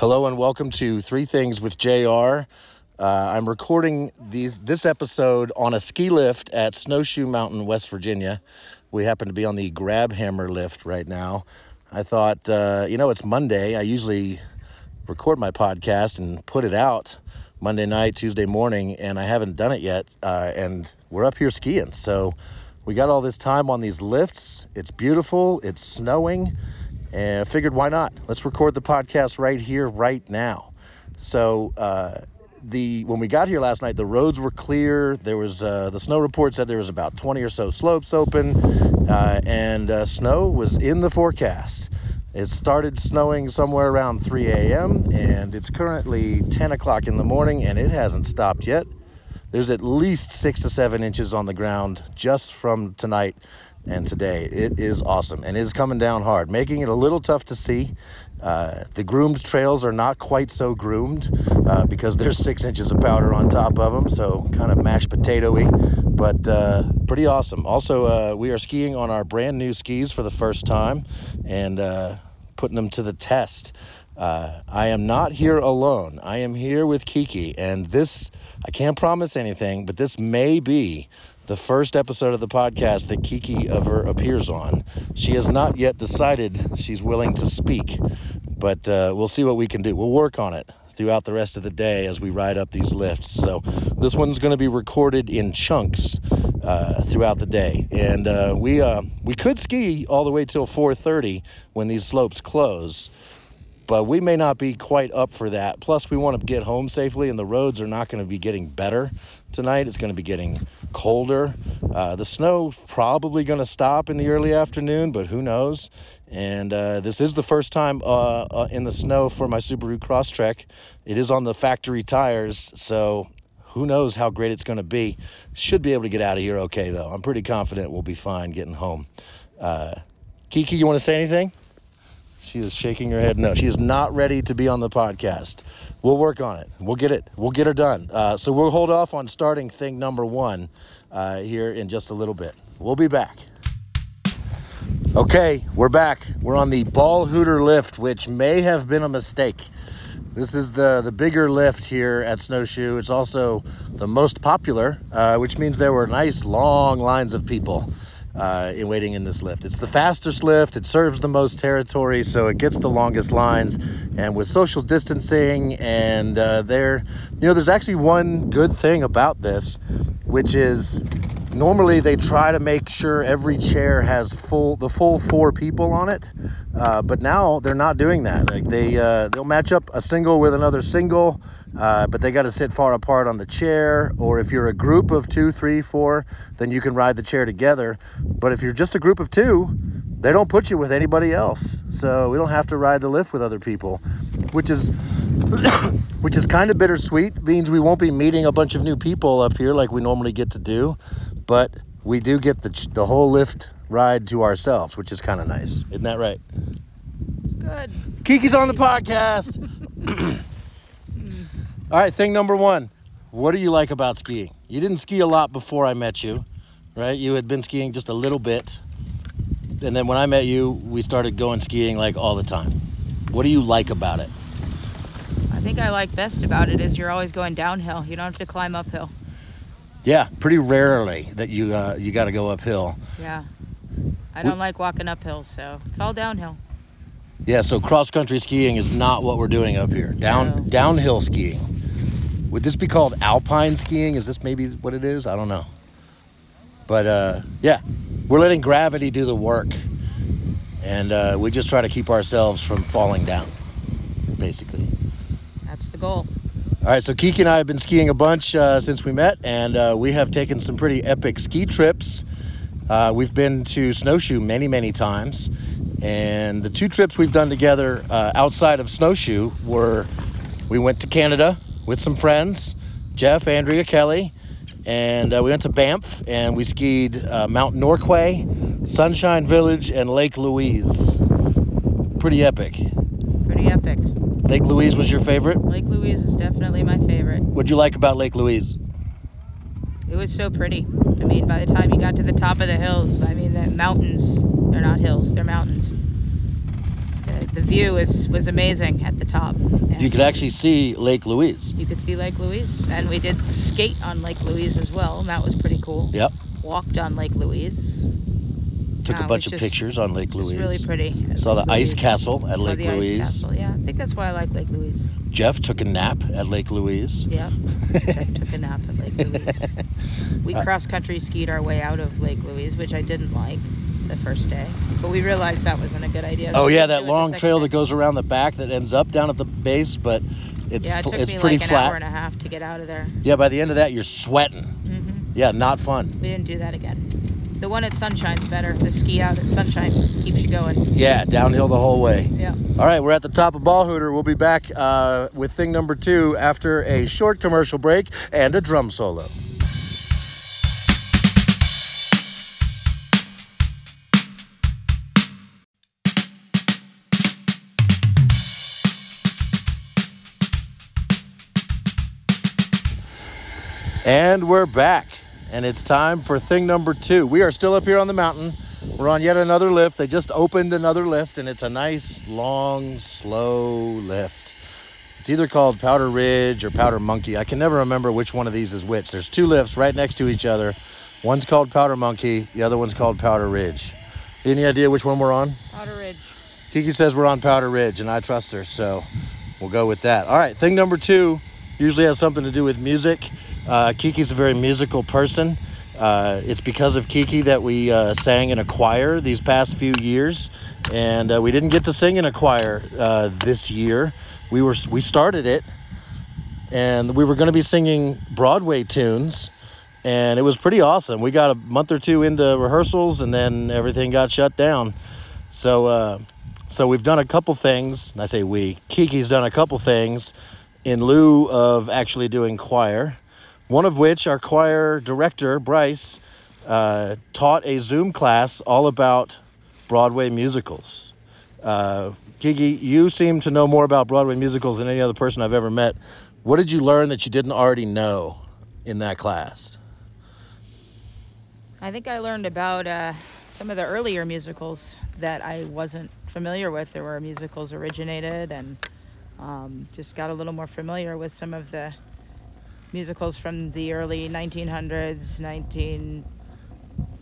Hello and welcome to Three Things with JR. Uh, I'm recording these this episode on a ski lift at Snowshoe Mountain, West Virginia. We happen to be on the Grabhammer lift right now. I thought, uh, you know, it's Monday. I usually record my podcast and put it out Monday night, Tuesday morning, and I haven't done it yet. Uh, and we're up here skiing, so we got all this time on these lifts. It's beautiful. It's snowing, and I figured why not? Let's record the podcast right here, right now. So uh, the when we got here last night, the roads were clear. There was uh, the snow report said there was about 20 or so slopes open, uh, and uh, snow was in the forecast. It started snowing somewhere around 3 a.m. and it's currently 10 o'clock in the morning, and it hasn't stopped yet. There's at least six to seven inches on the ground just from tonight and today. It is awesome and it is coming down hard, making it a little tough to see. Uh, the groomed trails are not quite so groomed uh, because there's six inches of powder on top of them, so kind of mashed potatoy, but uh, pretty awesome. Also, uh, we are skiing on our brand new skis for the first time and uh, putting them to the test. Uh, I am not here alone. I am here with Kiki, and this, I can't promise anything, but this may be the first episode of the podcast that Kiki ever appears on. She has not yet decided she's willing to speak, but uh, we'll see what we can do. We'll work on it throughout the rest of the day as we ride up these lifts. So this one's going to be recorded in chunks uh, throughout the day, and uh, we uh, we could ski all the way till 4:30 when these slopes close but we may not be quite up for that. Plus, we want to get home safely, and the roads are not going to be getting better tonight. It's going to be getting colder. Uh, the snow probably going to stop in the early afternoon, but who knows? And uh, this is the first time uh, uh in the snow for my Subaru Crosstrek. It is on the factory tires, so who knows how great it's going to be. Should be able to get out of here okay, though. I'm pretty confident we'll be fine getting home. Uh, Kiki, you want to say anything? She is shaking her head no. She is not ready to be on the podcast. We'll work on it. We'll get it. We'll get her done. Uh, so we'll hold off on starting thing number one uh, here in just a little bit. We'll be back. Okay, we're back. We're on the Ballhooter lift, which may have been a mistake. This is the, the bigger lift here at Snowshoe. It's also the most popular, uh, which means there were nice long lines of people uh, in waiting in this lift. It's the fastest lift, it serves the most territory, so it gets the longest lines. And with social distancing, and uh, there, you know, there's actually one good thing about this, which is normally they try to make sure every chair has full the full four people on it uh, but now they're not doing that. Like they uh, they'll match up a single with another single uh, but they got to sit far apart on the chair or if you're a group of two three four then you can ride the chair together. But if you're just a group of two they don't put you with anybody else so we don't have to ride the lift with other people which is which is kind of bittersweet. Means we won't be meeting a bunch of new people up here like we normally get to do but we do get the, the whole lift ride to ourselves, which is kind of nice. Isn't that right? It's good. Kiki's on the podcast. All right, thing number one. What do you like about skiing? You didn't ski a lot before I met you, right? You had been skiing just a little bit. And then when I met you, we started going skiing like all the time. What do you like about it? I think I like best about it is you're always going downhill. You don't have to climb uphill. Yeah, pretty rarely that you uh, you got to go uphill. Yeah. I don't like walking uphill, so it's all downhill. Yeah, so cross country skiing is not what we're doing up here. Down No. downhill skiing. Would this be called alpine skiing? Is this maybe what it is? I don't know. But uh, yeah, we're letting gravity do the work, and uh, we just try to keep ourselves from falling down, basically. That's the goal. All right, so Kiki and I have been skiing a bunch uh, since we met, and uh, we have taken some pretty epic ski trips. Uh, we've been to Snowshoe many, many times, and the two trips we've done together uh, outside of Snowshoe were we went to Canada with some friends, Jeff, Andrea, Kelly, and uh, we went to Banff and we skied uh, Mount Norquay, Sunshine Village, and Lake Louise. Pretty epic. Pretty epic. Lake Louise was your favorite? Lake Louise was definitely my favorite. What'd you like about Lake Louise? It was so pretty. I mean, by the time you got to the top of the hills, I mean, the mountains, they're not hills, they're mountains. The the view is was amazing at the top. And You could actually see Lake Louise. you could see Lake Louise, and we did skate on Lake Louise as well, and that was pretty cool. Yep. Walked on Lake Louise. Took Yeah, a um, bunch of just- pictures on Lake Louise. It was really pretty. Saw the Lake ice castle at Saw Lake the ice Louise. castle. Yeah, think that's why I like Lake Louise. Jeff took a nap at Lake Louise. Yep. Jeff took a nap at Lake Louise. We Uh, cross country skied our way out of Lake Louise, which I didn't like the first day, but we realized that wasn't a good idea. Oh yeah, that do it the long trail day. that goes around the back that ends up down at the base, but it's yeah, it took it's me pretty like an flat. hour and a half to get out of there. Yeah, by the end of that, you're sweating. hmm Yeah, not fun. We didn't do that again. The one at Sunshine's better. The ski out at Sunshine keeps you going. Yeah, downhill the whole way. Yeah. All right, we're at the top of Ballhooter. We'll be back uh, with thing number two after a short commercial break and a drum solo. And we're back, and it's time for thing number two. We are still up here on the mountain. We're on yet another lift. They just opened another lift, and it's a nice, long, slow lift. It's either called Powder Ridge or Powder Monkey. I can never remember which one of these is which. There's two lifts right next to each other. One's called Powder Monkey, the other one's called Powder Ridge. Any idea which one we're on? Powder Ridge. Kiki says we're on Powder Ridge, and I trust her, so we'll go with that. All right, thing number two usually has something to do with music. Uh, Kiki's a very musical person. Uh, it's because of Kiki that we uh, sang in a choir these past few years, and uh, we didn't get to sing in a choir uh, this year. We were we started it, and we were going to be singing Broadway tunes, and it was pretty awesome. We got a month or two into rehearsals, and then everything got shut down. So, uh, so we've done a couple things. And I say we. Kiki's done a couple things in lieu of actually doing choir. One of which our choir director Bryce uh, taught a Zoom class all about Broadway musicals. Uh, Kiki, you seem to know more about Broadway musicals than any other person I've ever met. What did you learn that you didn't already know in that class? I think I learned about uh, some of the earlier musicals that I wasn't familiar with. There were musicals originated, and um, just got a little more familiar with some of the musicals from the early 1900s, 1920s,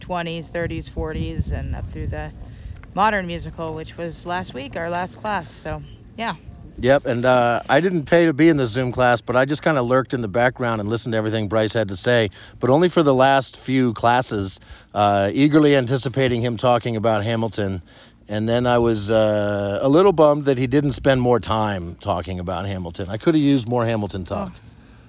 30s, 40s, and up through the modern musical, which was last week, our last class. So, yeah. Yep, and uh, I didn't pay to be in the Zoom class, but I just kind of lurked in the background and listened to everything Bryce had to say. But only for the last few classes, uh, eagerly anticipating him talking about Hamilton. And then I was uh, a little bummed that he didn't spend more time talking about Hamilton. I could have used more Hamilton talk.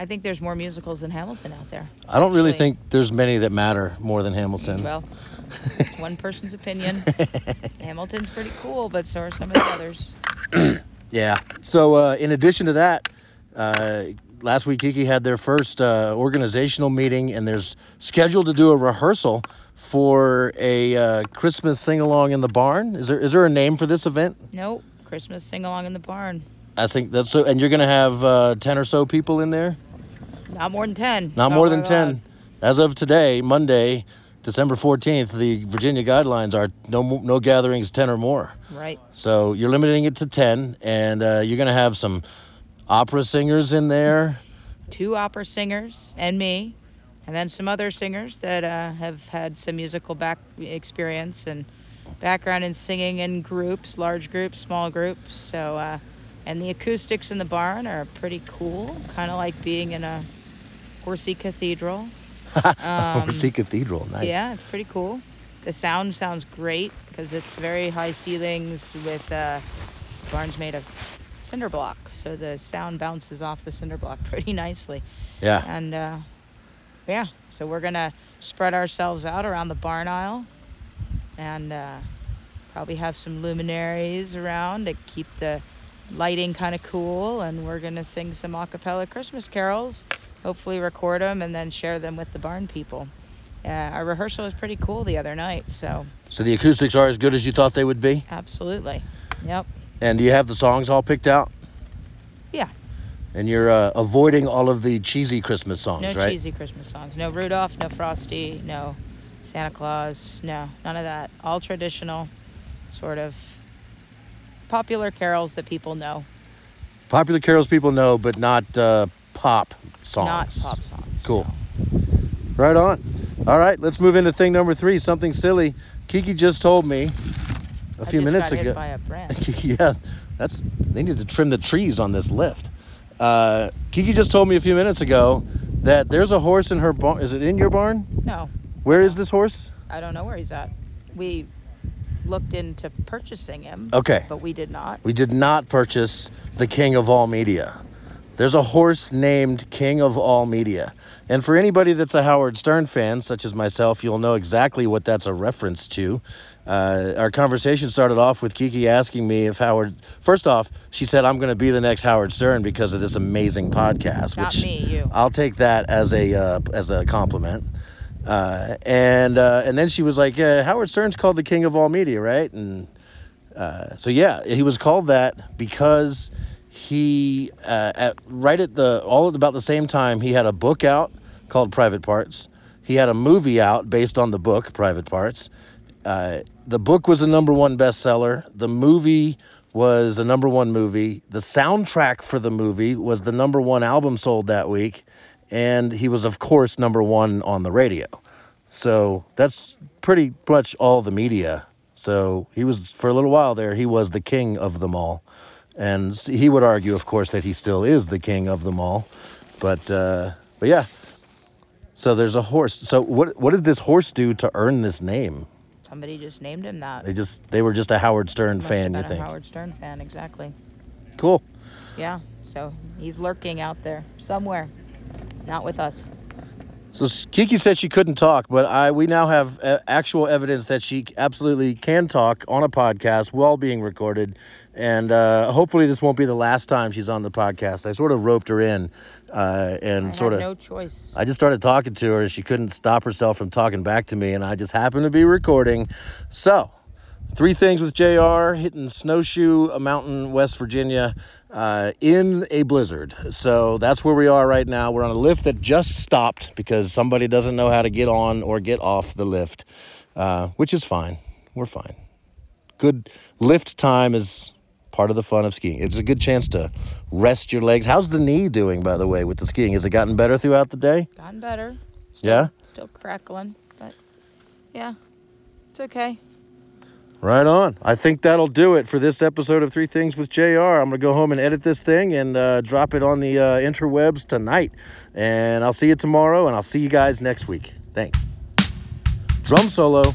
I think there's more musicals than Hamilton out there. I don't really think there's many that matter more than Hamilton. Well, it's one person's opinion. Hamilton's pretty cool, but so are some of the others. Yeah. So uh, in addition to that, uh, last week Kiki had their first uh, organizational meeting, and there's scheduled to do a rehearsal for a uh, Christmas sing along in the barn. Is there is there a name for this event? Nope. Christmas sing along in the barn. I think that's so. And you're gonna have uh, ten or so people in there. Not more than 10. Not Oh more my than ten. God. As of today, Monday, December 14th, the Virginia guidelines are no no gatherings ten or more. Right. So you're limiting it to 10, and uh, you're going to have some opera singers in there. Two opera singers and me, and then some other singers that uh, have had some musical back experience and background in singing in groups, large groups, small groups. So, uh, and the acoustics in the barn are pretty cool, kind of like being in a horsey cathedral. Um, Horsey Cathedral, nice. Yeah, it's pretty cool. The sound sounds great because it's very high ceilings with uh, barns made of cinder block, so the sound bounces off the cinder block pretty nicely. Yeah. And uh, yeah, so we're gonna spread ourselves out around the barn aisle, and uh, probably have some luminaries around to keep the lighting kind of cool. And we're gonna sing some a cappella Christmas carols. Hopefully, record them and then share them with the barn people. Uh, our rehearsal was pretty cool the other night, so So the acoustics are as good as you thought they would be? absolutely. Yep. And do you have the songs all picked out? Yeah. And you're uh, avoiding all of the cheesy Christmas songs, No right? cheesy Christmas songs. No Rudolph, no Frosty, no Santa Claus, no, none of that. All traditional, sort of popular carols that people know, Popular carols people know, but not uh, pop songs. not pop songs. Cool. Right on. All right, let's move into thing number three. Something silly. Kiki just told me a few minutes ago. yeah, that's they need to trim the trees on this lift. Uh, Kiki just told me a few minutes ago that there's a horse in her barn. Is it in your barn? No, Where is this horse? I don't know where he's at. We looked into purchasing him, Okay. but we did not. We did not purchase the king of all media. There's a horse named King of All Media. And for anybody that's a Howard Stern fan, such as myself, you'll know exactly what that's a reference to. Uh, our conversation started off with Kiki asking me if Howard. First off, she said, I'm going to be the next Howard Stern because of this amazing podcast. Not which me, you. I'll take that as a, uh, as a compliment. Uh, and, uh, and then she was like, Howard Stern's called the king of all media, right? And uh, so yeah, he was called that because he uh, at right at the all at about the same time he had a book out called Private Parts. He had a movie out based on the book Private Parts. Uh, the book was a number one bestseller. The movie was a number one movie. The soundtrack for the movie was the number one album sold that week, and he was of course number one on the radio. So that's pretty much all the media. So he was, for a little while there, he was the king of them all. And he would argue, of course, that he still is the king of them all. But, uh, but yeah. So there's a horse. So what, what did this horse do to earn this name? Somebody just named him that. They just, they were just a Howard Stern Must fan, you think? a Howard Stern fan, exactly. Cool. Yeah. So he's lurking out there somewhere, not with us. So Kiki said she couldn't talk, but I we now have uh, actual evidence that she absolutely can talk on a podcast while being recorded, and uh, hopefully this won't be the last time she's on the podcast. I sort of roped her in, uh, and I sort had of no choice. I just started talking to her, and she couldn't stop herself from talking back to me, and I just happened to be recording. So, three things with Jr. hitting Snowshoe Mountain, West Virginia, uh, in a blizzard. So that's where we are right now. We're on a lift that just stopped because somebody doesn't know how to get on or get off the lift, uh, which is fine. We're fine. Good lift time is part of the fun of skiing. It's a good chance to rest your legs. How's the knee doing, by the way, with the skiing? Has it gotten better throughout the day? Gotten better. Yeah? Still crackling, but yeah, it's okay. Right on. I think that'll do it for this episode of Three Things with JR. I'm going to go home and edit this thing and uh, drop it on the uh, interwebs tonight. And I'll see you tomorrow, and I'll see you guys next week. Thanks. Drum solo.